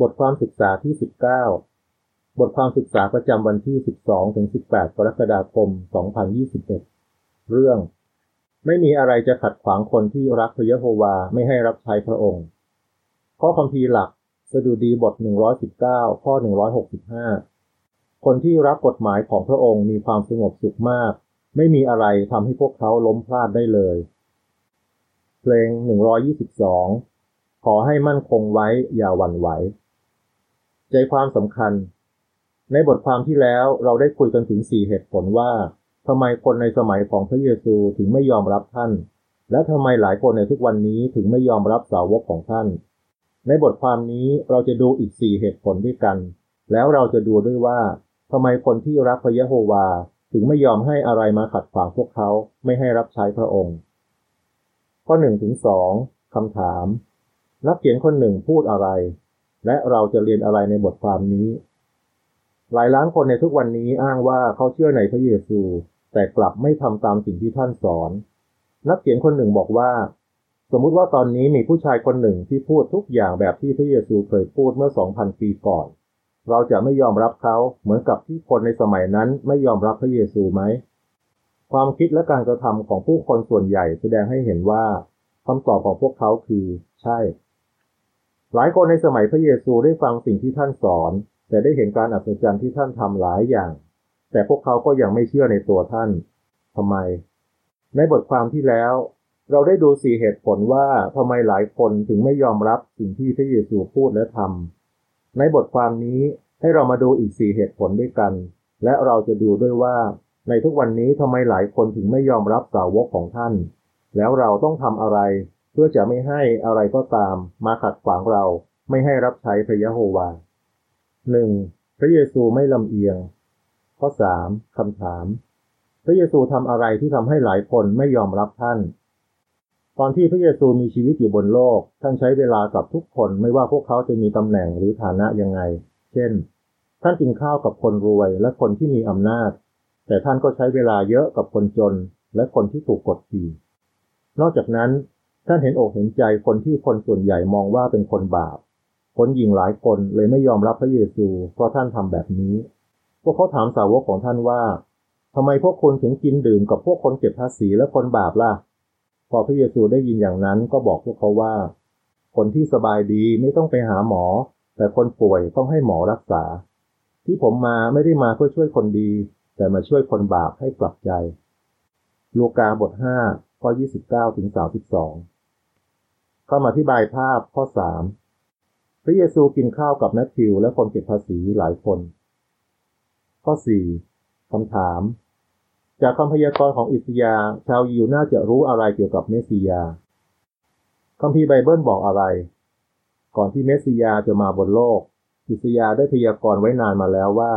บทความศึกษาที่ 19 บทความศึกษาประจำวันที่ 12 ถึง 18 กรกฎาคม 2021 เรื่อง ไม่มีอะไรจะขัดขวางคนที่รักพระยะโฮวาไม่ให้รับใช้พระองค์ ข้อคำพีหลัก สดุดีบท 119 ข้อ 165 คนที่รักกฎหมายของพระองค์มีความสงบสุขมาก ไม่มีอะไรทำให้พวกเขาล้มพลาดได้เลย เพลง 122 ขอให้มั่นคงไว้อย่าหวั่นไหว ใจความสำคัญ ในบทความที่แล้วเราได้คุยกันถึงสี่เหตุผลว่าทำไมคนในสมัยของพระเยซูถึงไม่ยอมรับท่าน และทำไมหลายคนในทุกวันนี้ถึงไม่ยอมรับสาวกของท่าน ในบทความนี้เราจะดูอีกสี่เหตุผลด้วยกัน แล้วเราจะดูด้วยว่าทำไมคนที่รักพระยะโฮวาถึงไม่ยอมให้อะไรมาขัดขวางพวกเขาไม่ให้รับใช้พระองค์ ข้อหนึ่งถึงสองคำถาม นักเขียนคนหนึ่งพูดอะไร และเราจะเรียนอะไรในบทความนี้ หลายล้านคนในทุกวันนี้อ้างว่าเขาเชื่อในพระเยซู แต่กลับไม่ทำตามสิ่งที่ท่านสอน นักเขียนคนหนึ่งบอกว่า สมมุติว่าตอนนี้มีผู้ชายคนหนึ่งที่พูดทุกอย่างแบบที่พระเยซูเคยพูดเมื่อ 2,000 ปีก่อน เราจะไม่ยอมรับเขาเหมือนกับที่คนในสมัยนั้นไม่ยอมรับพระเยซูไหมความคิดและการกระทำของผู้คนส่วนใหญ่แสดงให้เห็นว่าคำตอบของพวกเขาคือ ใช่ หลายคนในสมัยพระเยซูได้ฟังสิ่งที่ท่านสอน แต่ได้เห็นการอัศจรรย์ที่ท่านทำหลายอย่าง แต่พวกเขาก็ยังไม่เชื่อในตัวท่านทำไม ในบทความที่แล้ว เราได้ดูสี่เหตุผลว่าทำไมหลายคนถึงไม่ยอมรับสิ่งที่พระเยซูพูดและทำในบทความนี้ให้เรามาดูอีกสี่เหตุผลด้วยกัน และเราจะดูด้วยว่า ในทุกวันนี้ทำไมหลายคนถึงไม่ยอมรับสาวกของท่าน แล้วเราต้องทำอะไร เพื่อจะไม่ให้อะไรก็ตามมาขัดขวางเราไม่ให้รับใช้พระยะโฮวาหนึ่งพระเยซูไม่ลำเอียง ข้อสามคำถาม พระเยซูทำอะไรที่ทำให้หลายคนไม่ยอมรับท่าน ตอนที่พระเยซูมีชีวิตอยู่บนโลก ท่านใช้เวลากับทุกคนไม่ว่าพวกเขาจะมีตำแหน่งหรือฐานะยังไง เช่น ท่านกินข้าวกับคนรวยและคนที่มีอำนาจ แต่ท่านก็ใช้เวลาเยอะกับคนจนและคนที่ถูกกดขี่ นอกจากนั้น ท่านเห็นอกเห็นใจคนที่คนส่วนใหญ่มองว่าเป็นคนบาป คนหญิงหลายคนเลยไม่ยอมรับพระเยซู เพราะท่านทำแบบนี้ พวกเขาถามสาวกของท่านว่าทำไมพวกคุณถึงกินดื่มกับพวกคนเก็บภาษีและคนบาปล่ะ พอพระเยซูได้ยินอย่างนั้นก็บอกพวกเขาว่า คนที่สบายดีไม่ต้องไปหาหมอ แต่คนป่วยต้องให้หมอรักษา ที่ผมมาไม่ได้มาเพื่อช่วยคนดี แต่มาช่วยคนบาปให้กลับใจ ลูกาบท5ข้อ29ถึง32 เข้ามาที่บายภาพข้อ3พระเยซูกินข้าวกับแมทธิวและคนเก็บภาษีหลายคน ข้อ4คำถาม จากคำพยากรณ์ของอิสยาชาวยิวน่าจะรู้อะไรเกี่ยวกับเมสสิยาคัมภีร์ไบเบิลบอกอะไร ก่อนที่เมสสิยาจะมาบนโลก อิสยาได้พยากรณ์ไว้นานมาแล้วว่า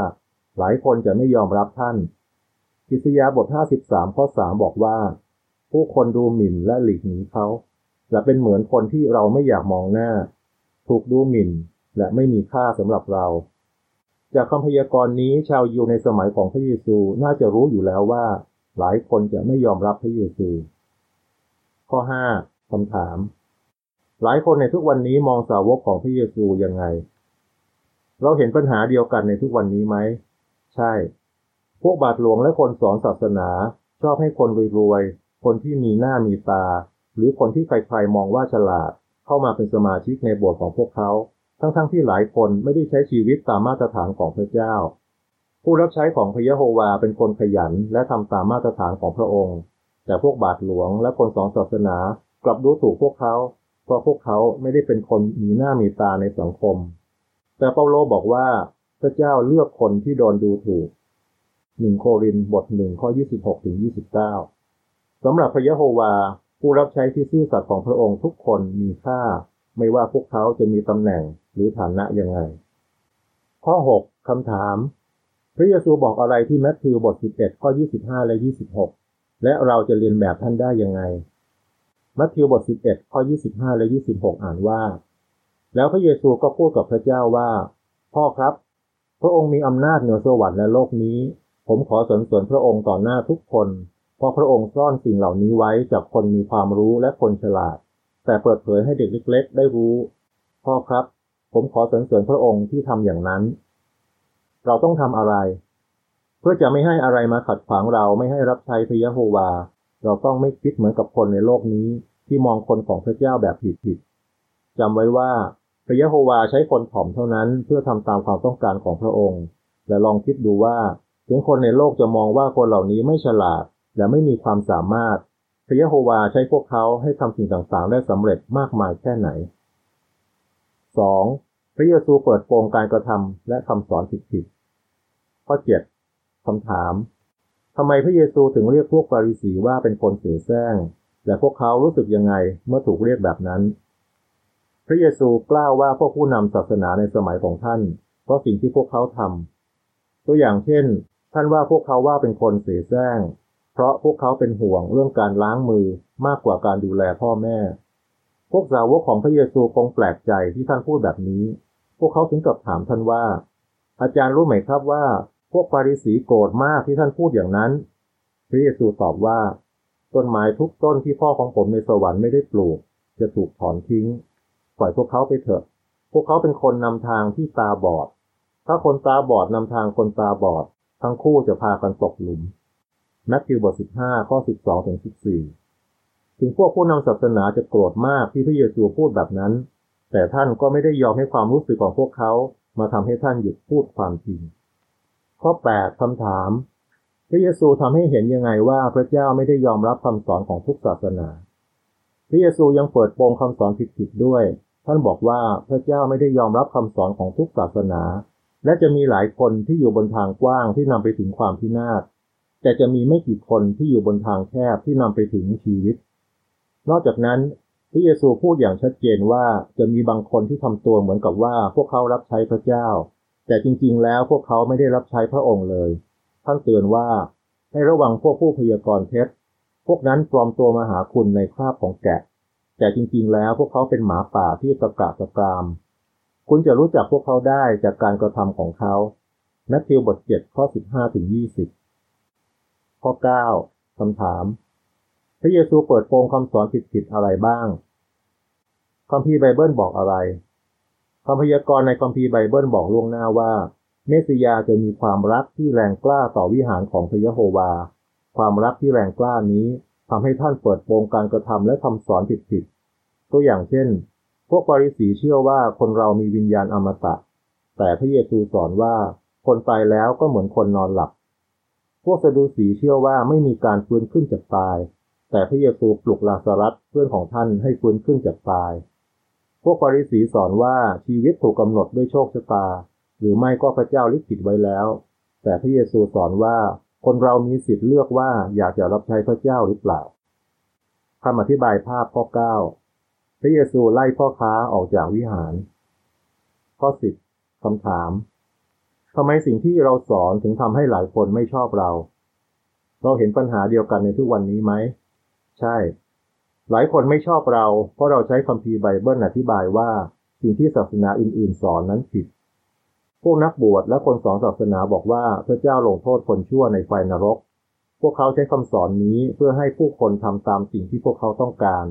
หลายคนจะไม่ยอมรับท่าน อิสยาบท 53 ข้อ 3 บอกว่า ผู้คนดูหมิ่นและหลีกหนีเขา และเป็นเหมือนคนที่เราไม่อยากมองหน้า ถูกดูหมิ่น และไม่มีค่าสำหรับเรา จากคำพยากรณ์นี้ชาวยิวในสมัยของพระเยซูน่าจะรู้อยู่แล้วว่า หลายคนจะไม่ยอมรับพระเยซู ข้อ 5คำถาม หลายคนในทุกวันนี้มองสาวกของพระเยซูยังไง เราเห็นปัญหาเดียวกันในทุกวันนี้ไหม ใช่ พวกบาทหลวงและคนสอนศาสนา ชอบให้คนรวยๆ คนที่มีหน้ามีตา หรือคนที่ใครๆมองว่าฉลาด เข้ามาเป็นสมาชิกในโบสถ์ของพวกเขา ทั้งๆทที่หลายคนไม่ได้ใช้ชีวิตตามมาตรฐานของพระเจ้า ผู้รับใช้ของพระยะโฮวาเป็นคนขยันและทำตามมาตรฐานของพระองค์ แต่พวกบาทหลวงและคนสอนศาสนากลับดูถูกพวกเขา เพราะพวกเขาไม่ได้เป็นคนมีหน้ามีตาในสังคม แต่เปาโลบอกว่า พระเจ้าเลือกคนที่โดนดูถูกหนึ่งโครินบทหนึ่งข้อ 26ถึง29สำหรับพระยะโฮวา ผู้รับใช้ที่ซื่อสัตย์ของพระองค์ทุกคนมีค่า ไม่ว่าพวกเขาจะมีตำแหน่งหรือฐานะยังไง ข้อ 6คำถาม พระเยซูบอกอะไรที่แมทธิวบท 11 ข้อ 25 และ 26 และเราจะเรียนแบบท่านได้ยังไงมัทธิวบท 11 ข้อ 25 และ 26 อ่านว่า แล้วพระเยซูก็พูดกับพระเจ้าว่า พ่อครับ พระองค์มีอำนาจเหนือสวรรค์และโลกนี้ ผมขอสรรเสริญพระองค์ต่อหน้าทุกคน เพราะพระองค์ซ่อนสิ่งเหล่านี้ไว้จากคนมีความรู้และคนฉลาด แต่เปิดเผยให้เด็กเล็ก ๆ ได้รู้ พ่อครับ ผมขอสรรเสริญพระองค์ที่ทำอย่างนั้น เราต้องทำอะไร เพื่อจะไม่ให้อะไรมาขัดขวางเราไม่ให้รับใช้พระยะโฮวา เราต้องไม่คิดเหมือนกับคนในโลกนี้ที่มองคนของพระเจ้าแบบผิดๆจำไว้ว่าพระยะโฮวาใช้คนถ่อมเท่านั้นเพื่อทำตามความต้องการของพระองค์ และลองคิดดูว่าถึงคนในโลกจะมองว่าคนเหล่านี้ไม่ฉลาด และไม่มีความสามารถ พระยะโฮวาใช้พวกเขาให้ทำสิ่งต่างๆ ได้สำเร็จมากมายแค่ไหน 2. พระเยซูเปิดโปงการกระทำและคำสอนผิดๆข้อ 7. คำถามทำไมพระเยซูถึงเรียกพวกฟาริสีว่าเป็นคนเสียแซงและพวกเขารู้สึกยังไงเมื่อถูกเรียกแบบนั้น พระเยซูกล่าวว่าพวกผู้นำศาสนาในสมัยของท่านเพราะสิ่งที่พวกเขาทำตัวอย่างเช่น ท่านว่าพวกเขาว่าเป็นคนเสียแซง เพราะพวกเขาเป็นห่วงเรื่องการล้างมือมากกว่าการดูแลพ่อแม่ พวกสาวกของพระเยซูคงแปลกใจที่ท่านพูดแบบนี้ พวกเขาถึงกับถามท่านว่า อาจารย์รู้ไหมครับว่า พวกปาริสีโกรธมากที่ท่านพูดอย่างนั้น พระเยซูตอบว่า ต้นไม้ทุกต้นที่พ่อของผมในสวรรค์ไม่ได้ปลูก จะถูกถอนทิ้ง ปล่อยพวกเขาไปเถอะ พวกเขาเป็นคนนำทางที่ตาบอด ถ้าคนตาบอดนำทางคนตาบอด ทั้งคู่จะพากันตกหลุม มทธิวบท 15 ข้อ 12 ถึง 14 ถึงพวกผู้นำศาสนาจะโกรธมากที่พระเยซูพูดแบบนั้น แต่ท่านก็ไม่ได้ยอมให้ความรู้สึกของพวกเขามาทำให้ท่านหยุดพูดความจริง ข้อ 8 คำถาม พระเยซูทำให้เห็นยังไงว่าพระเจ้าไม่ได้ยอมรับคำสอนของทุกศาสนา พระเยซูยังเปิดโปงคำสอนผิดๆด้วย ท่านบอกว่าพระเจ้าไม่ได้ยอมรับคำสอนของทุกศาสนา และจะมีหลายคนที่อยู่บนทางกว้างที่นำไปถึงความพินาศ แต่จะมีไม่กี่คนที่อยู่บนทางแคบที่นำไปถึงชีวิต นอกจากนั้นพระเยซูพูดอย่างชัดเจนว่าจะมีบางคนที่ทำตัวเหมือนกับว่าพวกเขารับใช้พระเจ้า แต่จริงๆ แล้วพวกเขาไม่ได้รับใช้พระองค์เลย ท่านเตือนว่าให้ระวังพวกผู้พยากรณ์เท็จ พวกนั้นปลอมตัวมาหาคุณในคราบของแกะ แต่จริงๆ แล้วพวกเขาเป็นหมาป่าที่ตะกะตะกราม คุณจะรู้จักพวกเขาได้จากการกระทำของเขา นัทธิวบทเจ็ดข้อสิบห้าถึงยี่สิบ ข้อเก้าคำถาม พระเยซูเปิดโปงคำสอนผิดๆอะไรบ้างคัมภีร์ไบเบิลบอกอะไรคำพยากรณ์ในคัมภีร์ไบเบิลบอกล่วงหน้าว่า เมสสิยาห์จะมีความรักที่แรงกล้าต่อวิหารของพระยะโฮวา ความรักที่แรงกล้านี้ทำให้ท่านเปิดโปงการกระทำและคำสอนผิดๆตัวอย่างเช่น พวกฟาริสีเชื่อว่าคนเรามีวิญญาณอมตะ แต่พระเยซูสอนว่าคนตายแล้วก็เหมือนคนนอนหลับ พวกสะดูสีเชื่อว่าไม่มีการฟื้นขึ้นจากตาย แต่พระเยซูปลุกลาซารัสเพื่อนของท่านให้ฟื้นขึ้นจากตาย พวกปาริสีสอนว่าชีวิตถูกกำหนดด้วยโชคชะตา หรือไม่ก็พระเจ้าลิขิตไว้แล้ว แต่พระเยซูสอนว่าคนเรามีสิทธิ์เลือกว่าอยากจะรับใช้พระเจ้าหรือเปล่าคำอธิบายภาพข้อ 9 พระเยซูไล่พ่อค้าออกจากวิหาร ข้อ 10คำถาม ทำไมสิ่งที่เราสอนถึงทำให้หลายคนไม่ชอบเรา เราเห็นปัญหาเดียวกันในทุกวันนี้ไหม ใช่ หลายคนไม่ชอบเรา เพราะเราใช้คัมภีร์ไบเบิลอธิบายว่าสิ่งที่ศาสนาอื่น ๆ สอนนั้นผิด พวกนักบวชและคนสอนศาสนาบอกว่าพระเจ้าลงโทษคนชั่วในไฟนรก พวกเขาใช้คำสอนนี้เพื่อให้ผู้คนทำตามสิ่งที่พวกเขาต้องการ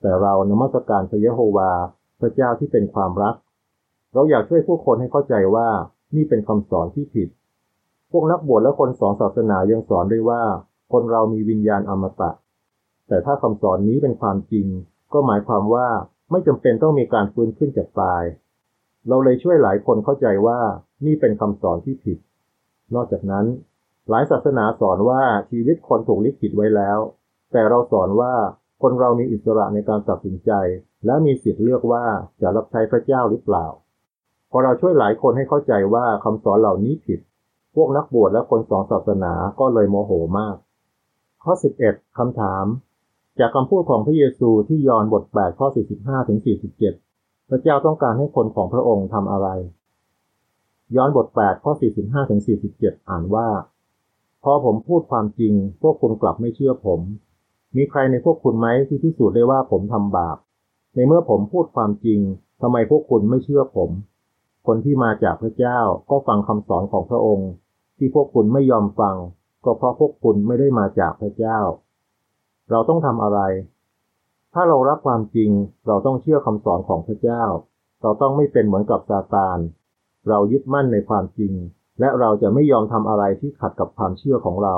แต่เรานมัสการพระเยโฮวา พระเจ้าที่เป็นความรัก เราอยากช่วยผู้คนให้เข้าใจว่า นี่เป็นคำสอนที่ผิด พวกนักบวชและคนสอนศาสนายังสอนด้วยว่า คนเรามีวิญญาณอมตะ แต่ถ้าคำสอนนี้เป็นความจริง ก็หมายความว่าไม่จำเป็นต้องมีการฟื้นขึ้นจากตาย เราเลยช่วยหลายคนเข้าใจว่านี่เป็นคำสอนที่ผิด นอกจากนั้น หลายศาสนาสอนว่าชีวิตคนถูกลิขิตไว้แล้ว แต่เราสอนว่าคนเรามีอิสระในการตัดสินใจ และมีสิทธิ์เลือกว่าจะรับใช้พระเจ้าหรือเปล่า พอเราช่วยหลายคนให้เข้าใจว่าคำสอนเหล่านี้ผิด พวกนักบวชและคนสอนศาสนาก็เลยโมโหมาก ข้อ 11คำถาม จากคำพูดของพระเยซูที่ยอห์นบท 8 ข้อ 45ถึง47 พระเจ้าต้องการให้คนของพระองค์ทำอะไร ย้อนบท 8 ข้อ 45ถึง47 อ่านว่า พอผมพูดความจริง พวกคุณกลับไม่เชื่อผม มีใครในพวกคุณไหมที่พิสูจน์ได้ว่าผมทำบาป ในเมื่อผมพูดความจริงทำไมพวกคุณไม่เชื่อผม คนที่มาจากพระเจ้าก็ฟังคำสอนของพระองค์ ที่พวกคุณไม่ยอมฟัง ก็เพราะพวกคุณไม่ได้มาจากพระเจ้า เราต้องทำอะไร ถ้าเรารับความจริง เราต้องเชื่อคำสอนของพระเจ้า เราต้องไม่เป็นเหมือนกับซาตาน เรายึดมั่นในความจริง และเราจะไม่ยอมทำอะไรที่ขัดกับความเชื่อของเรา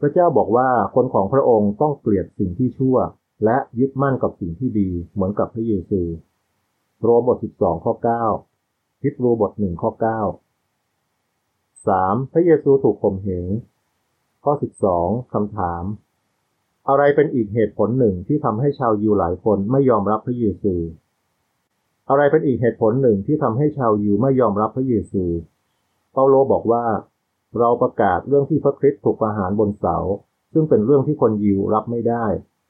พระเจ้าบอกว่าคนของพระองค์ต้องเกลียดสิ่งที่ชั่ว และยึดมั่นกับสิ่งที่ดีเหมือนกับพระเยซู โรมบท 12 ข้อ 9 ฮิตรูบท1ข้อ9 3. พระเยซูถูกข่มเหงข้อ12คำถาม อะไรเป็นอีกเหตุผลหนึ่งที่ทำให้ชาวยิวหลายคนไม่ยอมรับพระเยซู อะไรเป็นอีกเหตุผลหนึ่งที่ทำให้ชาวยิวไม่ยอมรับพระเยซู เปาโลบอกว่า เราประกาศเรื่องที่พระคริสต์ถูกประหารบนเสา ซึ่งเป็นเรื่องที่คนยิวรับไม่ได้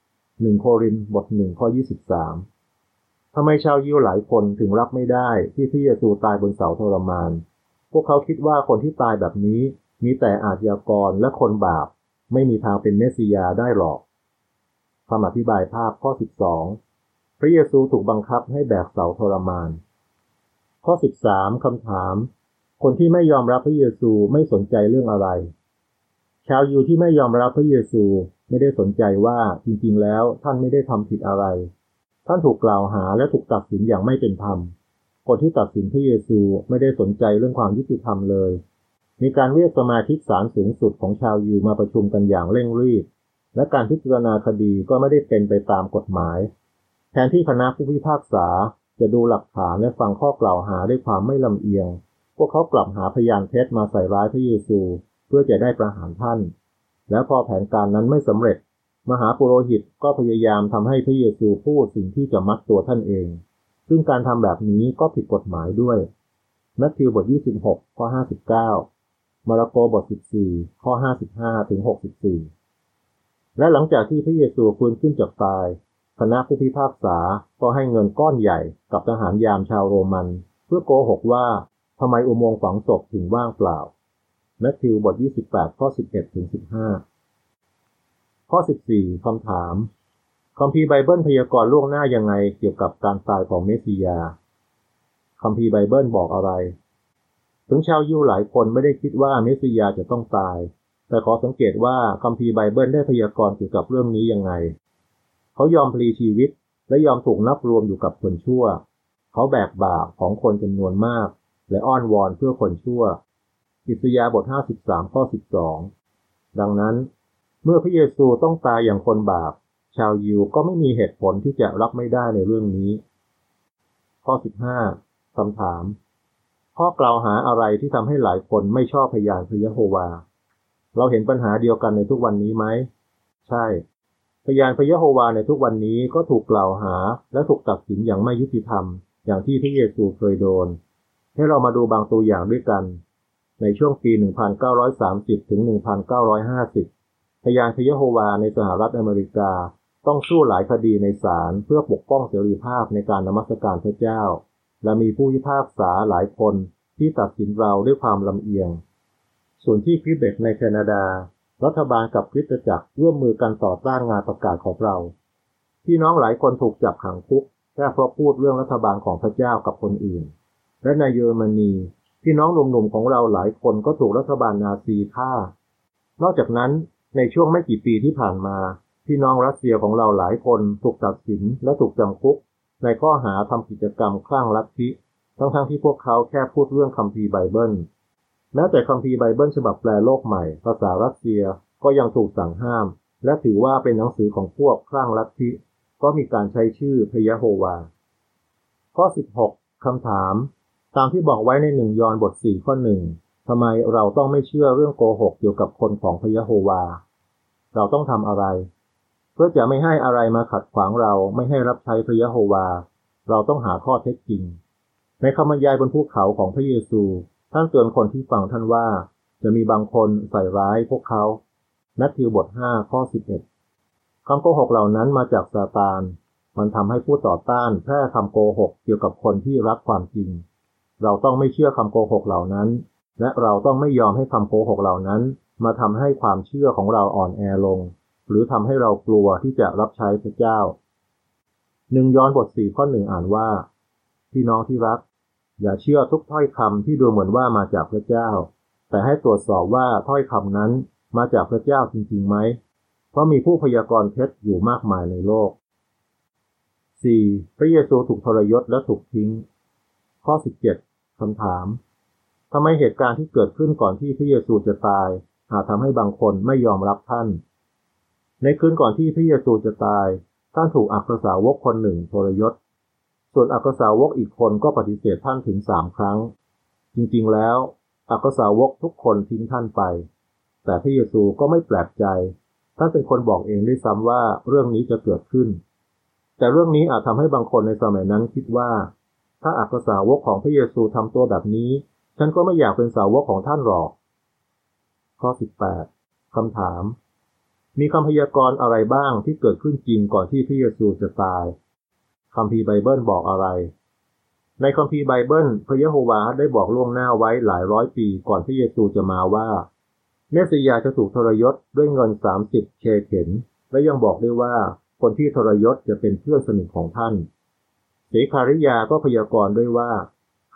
1โครินบทหนึ่งข้อ23 ทำไมชาวยิวหลายคนถึงรับไม่ได้ที่พระเยซูตายบนเสาทรมาน พวกเขาคิดว่าคนที่ตายแบบนี้มีแต่อาชญากรและคนบาป ไม่มีทางเป็นเมสสิยาได้หรอกคำอธิบายภาพข้อ 12 พระเยซูถูกบังคับให้แบกเสาทรมาน ข้อ 13คำถาม คนที่ไม่ยอมรับพระเยซูไม่สนใจเรื่องอะไร ชาวยูที่ไม่ยอมรับพระเยซูไม่ได้สนใจว่าจริงๆ แล้วท่านไม่ได้ทำผิดอะไร ท่านถูกกล่าวหาและถูกตัดสินอย่างไม่เป็นธรรม คนที่ตัดสินพระเยซูไม่ได้สนใจเรื่องความยุติธรรมเลย มีการเรียกสมาชิกศาลสูงสุดของชาวยูมาประชุมกันอย่างเร่งรีบ และการพิจารณาคดีก็ไม่ได้เป็นไปตามกฎหมาย แทนที่คณะผู้พิพากษาจะดูหลักฐานและฟังข้อกล่าวหาด้วยความไม่ลำเอียง พวกเขากลับหาพยานเท็จมาใส่ร้ายพระเยซู เพื่อจะได้ประหารท่าน แล้วพอแผนการนั้นไม่สำเร็จ มหาปุโรหิตก็พยายามทำให้พระเยซูพูดสิ่งที่จะมัดตัวท่านเอง ซึ่งการทำแบบนี้ก็ผิดกฎหมายด้วย มัทธิวบท 26 ข้อ 59 มาระโกบท 14 ข้อ 55 ถึง 64 และหลังจากที่พระเยซูฟื้นขึ้นจากตาย คณะผู้พิพากษาก็ให้เงินก้อนใหญ่กับทหารยามชาวโรมัน เพื่อโกหกว่าทำไมอุโมงค์ฝังศพถึงว่างเปล่าแมทธิวบท 28 ข้อ 11 ถึง 15 ข้อ 14คำถามคัมภีร์ไบเบิลพยากรณ์ล่วงหน้ายังไงเกี่ยวกับการตายของเมสสิยาคัมภีร์ไบเบิลบอกอะไร ถึงชาวยิวหลายคนไม่ได้คิดว่าเมสสิยาจะต้องตาย แต่ขอสังเกตว่าคัมภีร์ไบเบิลได้พยากรณ์เกี่ยวกับเรื่องนี้ยังไง เขายอมพลีชีวิต และยอมถูกนับรวมอยู่กับคนชั่ว เขาแบกบาปของคนจำนวนมาก และอ้อนวอนเพื่อคนชั่วอิสยาบท 53 ข้อ 12 ดังนั้น เมื่อพระเยซูต้องตายอย่างคนบาป ชาวยิวก็ไม่มีเหตุผลที่จะรับไม่ได้ในเรื่องนี้ ข้อ 15คำถาม ข้อกล่าวหาอะไรที่ทำให้หลายคนไม่ชอบพยานพระยะโฮวา เราเห็นปัญหาเดียวกันในทุกวันนี้ไหม ใช่ พยานพระยะโฮวาในทุกวันนี้ก็ถูกกล่าวหาและถูกตัดสินอย่างไม่ยุติธรรม อย่างที่พระเยซูเคยโดน ให้เรามาดูบางตัวอย่างด้วยกัน ในช่วงปี 1930 ถึง 1950 ยานพยโฮวาในสหรัฐอเมริกา ต้องสู้หลายคดีในศาลเพื่อปกป้องเสรีภาพในการนมัสการพระเจ้า และมีผู้พิพากษาหลายคนที่ตัดสินเราด้วยความลำเอียง ส่วนที่คิเบกในแคนาดา รัฐบาลกับคริสตจักรร่วมมือกันต่อต้านงานประกาศของเรา พี่น้องหลายคนถูกจับขังคุกแค่เพราะพูดเรื่องรัฐบาลของพระเจ้ากับคนอื่น และในเยอรมนีพี่น้องหนุ่มๆของเราหลายคนก็ถูกรัฐบาลนาซีฆ่า นอกจากนั้น ในช่วงไม่กี่ปีที่ผ่านมา พี่น้องรัสเซียของเราหลายคนถูกตัดสินและถูกจำคุก ในข้อหาทำกิจกรรมคลั่งลัทธิทั้งๆที่พวกเขาแค่พูดเรื่องคัมภีร์ไบเบิลแม้แต่คัมภีร์ไบเบิลฉบับแปลโลกใหม่ ภาษารัสเซียก็ยังถูกสั่งห้าม และถือว่าเป็นหนังสือของพวกคลั่งลัทธิ ก็มีการใช้ชื่อพยะโฮวา ข้อ 16 คำถาม ตามที่บอกไว้ในหนึ่งยอห์นบท 4 ข้อหนึ่ง ทำไมเราต้องไม่เชื่อเรื่องโกหกเกี่ยวกับคนของพยะโฮวา เราต้องทำอะไร เพื่อจะไม่ให้อะไรมาขัดขวางเราไม่ให้รับใช้พระยะโฮวา เราต้องหาข้อเท็จจริง ในคำบรรยายบนภูเขาของพระเยซู ท่านเตือนคนที่ฟังท่านว่า จะมีบางคนใส่ร้ายพวกเขานัทธิวบท5ข้อ11คำโกหกเหล่านั้นมาจากซาตาน มันทำให้ผู้ต่อต้านแพร่คำโกหกเกี่ยวกับคนที่รักความจริง เราต้องไม่เชื่อคำโกหกเหล่านั้น และเราต้องไม่ยอมให้คำโกหกเหล่านั้น มาทำให้ความเชื่อของเราอ่อนแอลง หรือทำให้เรากลัวที่จะรับใช้พระเจ้าหนึ่งย้อนบทสี่ข้อหนึ่งอ่านว่า พี่น้องที่รัก อย่าเชื่อทุกถ้อยคำที่ดูเหมือนว่ามาจากพระเจ้า แต่ให้ตรวจสอบว่าถ้อยคำนั้นมาจากพระเจ้าจริงๆไหม เพราะมีผู้พยากรณ์เท็จอยู่มากมายในโลก 4. พระเยซูถูกทรยศและถูกทิ้ง ข้อ 17คำถาม ทำไมเหตุการณ์ที่เกิดขึ้นก่อนที่พระเยซูจะตาย อาจทำให้บางคนไม่ยอมรับท่าน ในคืนก่อนที่พระเยซูจะตาย ท่านถูกอักษาวกคนหนึ่งทรยศ ส่วนอักษาวกอีกคนก็ปฏิเสธท่านถึงสามครั้ง จริงๆแล้ว อักษาวกทุกคนทิ้งท่านไป แต่พระเยซูก็ไม่แปลกใจ ท่านเป็นคนบอกเองด้วยซ้ำว่าเรื่องนี้จะเกิดขึ้น แต่เรื่องนี้อาจทำให้บางคนในสมัยนั้นคิดว่า ถ้าอักษาวกของพระเยซูทำตัวแบบนี้ ฉันก็ไม่อยากเป็นสาวกของท่านหรอก ข้อ 18 คำถาม มีคำพยากรณ์อะไรบ้างที่เกิดขึ้นจริงก่อนที่พระเยซูจะตายคัมภีร์ไบเบิลบอกอะไร ในคัมภีร์ไบเบิล พระเยโฮวาได้บอกล่วงหน้าไว้หลายร้อยปีก่อนพระเยซูจะมาว่า เมสสิยาจะถูกทรยศด้วยเงิน 30 เคเข็น และยังบอกด้วยว่าคนที่ทรยศจะเป็นเพื่อนสนิทของท่านเสคาริยาก็พยากรณ์ด้วยว่า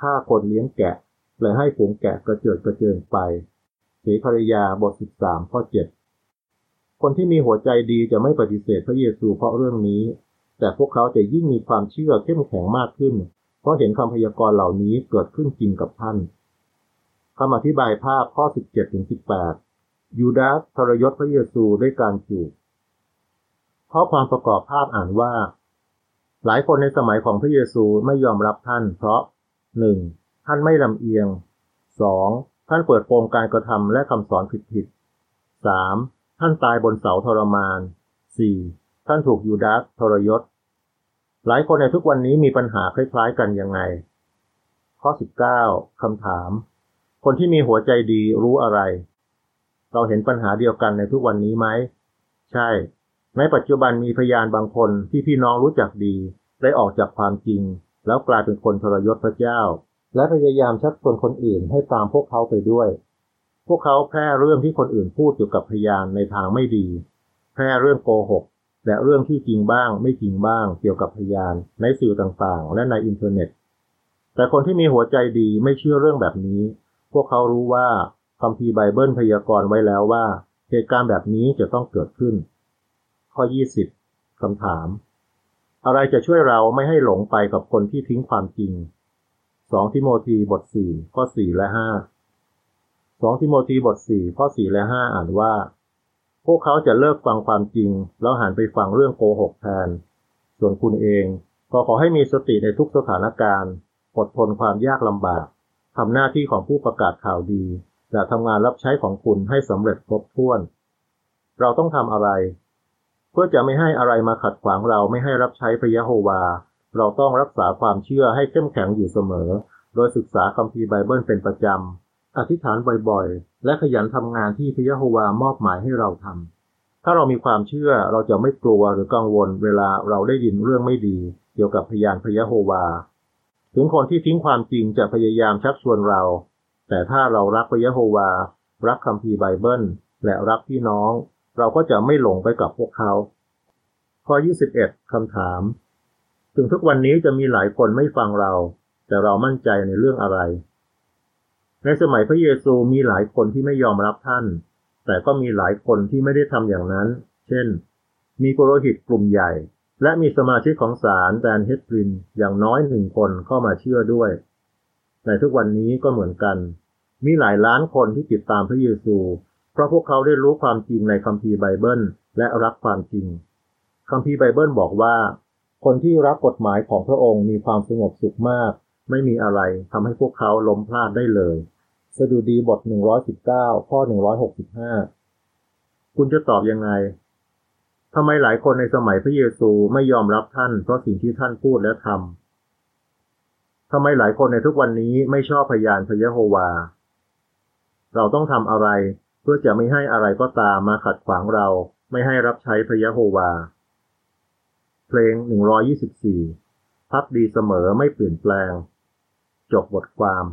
ฆ่าคนเลี้ยงแกะ และให้ฝูงแกะกระเจิดกระเจิงไปสีภรยาบท 13 ข้อ 7 คนที่มีหัวใจดีจะไม่ปฏิเสธพระเยซูเพราะเรื่องนี้ แต่พวกเขาจะยิ่งมีความเชื่อเข้มแข็งมากขึ้น เพราะเห็นคำพยากรณ์เหล่านี้เกิดขึ้นจริงกับท่านคำอธิบายภาพข้อ 17ถึง18 ยูดาสทรยศพระเยซูด้วยการจูบข้อความประกอบภาพอ่านว่า หลายคนในสมัยของพระเยซูไม่ยอมรับท่าน เพราะ 1. ท่านไม่ลำเอียง 2. ท่านเปิดโปงการกระทำและคำสอนผิดๆ 3. ท่านตายบนเสาทรมาน 4. ท่านถูกยูดาสทรยศ หลายคนในทุกวันนี้มีปัญหาคล้ายๆกันยังไง ข้อ 19คำถาม คนที่มีหัวใจดีรู้อะไร เราเห็นปัญหาเดียวกันในทุกวันนี้ไหม ใช่ ในปัจจุบันมีพยานบางคนที่พี่น้องรู้จักดี ได้ออกจากความจริง แล้วกลายเป็นคนทรยศพระเจ้า และพยายามชักชวนคนอื่นให้ตามพวกเขาไปด้วย พวกเขาแพร่เรื่องที่คนอื่นพูดเกี่ยวกับพยานในทางไม่ดี แพร่เรื่องโกหก และเรื่องที่จริงบ้าง ไม่จริงบ้างเกี่ยวกับพยานในสื่อต่างๆ และในอินเทอร์เน็ต แต่คนที่มีหัวใจดีไม่เชื่อเรื่องแบบนี้ พวกเขารู้ว่าคัมภีร์ไบเบิลพยากรณ์ไว้แล้วว่า เหตุการณ์แบบนี้จะต้องเกิดขึ้น ข้อ 20คำถาม อะไรจะช่วยเราไม่ให้หลงไปกับคนที่ทิ้งความจริง สองทิโมธีบทสี่ข้อสี่และห้าสองทิโมธีบทสี่ข้อสี่และห้าอ่านว่า พวกเขาจะเลิกฟังความจริง แล้วหันไปฟังเรื่องโกหกแทน ส่วนคุณเองก็ขอให้มีสติในทุกสถานการณ์อดทนความยากลำบากทำหน้าที่ของผู้ประกาศข่าวดีและทำงานรับใช้ของคุณให้สำเร็จครบถ้วน เราต้องทำอะไร เพื่อจะไม่ให้อะไรมาขัดขวางเราไม่ให้รับใช้พระยะโฮวา เราต้องรักษาความเชื่อให้เข้มแข็งอยู่เสมอ โดยศึกษาคัมภีร์ไบเบิลเป็นประจำ อธิษฐานบ่อยๆ และขยันทำงานที่พระยะโฮวามอบหมายให้เราทำ ถ้าเรามีความเชื่อเราจะไม่กลัวหรือกังวลเวลาเราได้ยินเรื่องไม่ดี เกี่ยวกับพยานพระยะโฮวา ถึงคนที่ทิ้งความจริงจะพยายามชักชวนเรา แต่ถ้าเรารักพระยะโฮวา รักคัมภีร์ไบเบิล และรักพี่น้อง เราก็จะไม่หลงไปกับพวกเขา ข้อ 21คำถาม ถึงทุกวันนี้จะมีหลายคนไม่ฟังเรา แต่เรามั่นใจในเรื่องอะไร ในสมัยพระเยซูมีหลายคนที่ไม่ยอมรับท่าน แต่ก็มีหลายคนที่ไม่ได้ทำอย่างนั้น เช่น มีปุโรหิตกลุ่มใหญ่ และมีสมาชิกของศาลแซนเฮดรินอย่างน้อยหนึ่งคนเข้ามาเชื่อด้วย ในทุกวันนี้ก็เหมือนกัน มีหลายล้านคนที่ติดตามพระเยซู เพราะพวกเขาได้รู้ความจริงในคัมภีร์ไบเบิล และรักความจริงคัมภีร์ไบเบิลบอกว่า คนที่รักกฎหมายของพระองค์มีความสงบสุขมาก ไม่มีอะไรทำให้พวกเขาล้มพลาดได้เลย สดุดีบท 119 ข้อ 165 คุณจะตอบยังไงทำไมหลายคนในสมัยพระเยซูไม่ยอมรับท่าน เพราะสิ่งที่ท่านพูดและทำทำไมหลายคนในทุกวันนี้ไม่ชอบพยานพระยะโฮวา เราต้องทำอะไรเพื่อจะไม่ให้อะไรก็ตามมาขัดขวางเรา ไม่ให้รับใช้พระยะโฮวา เพลง 124 พักดีเสมอไม่เปลี่ยนแปลง จบบทความ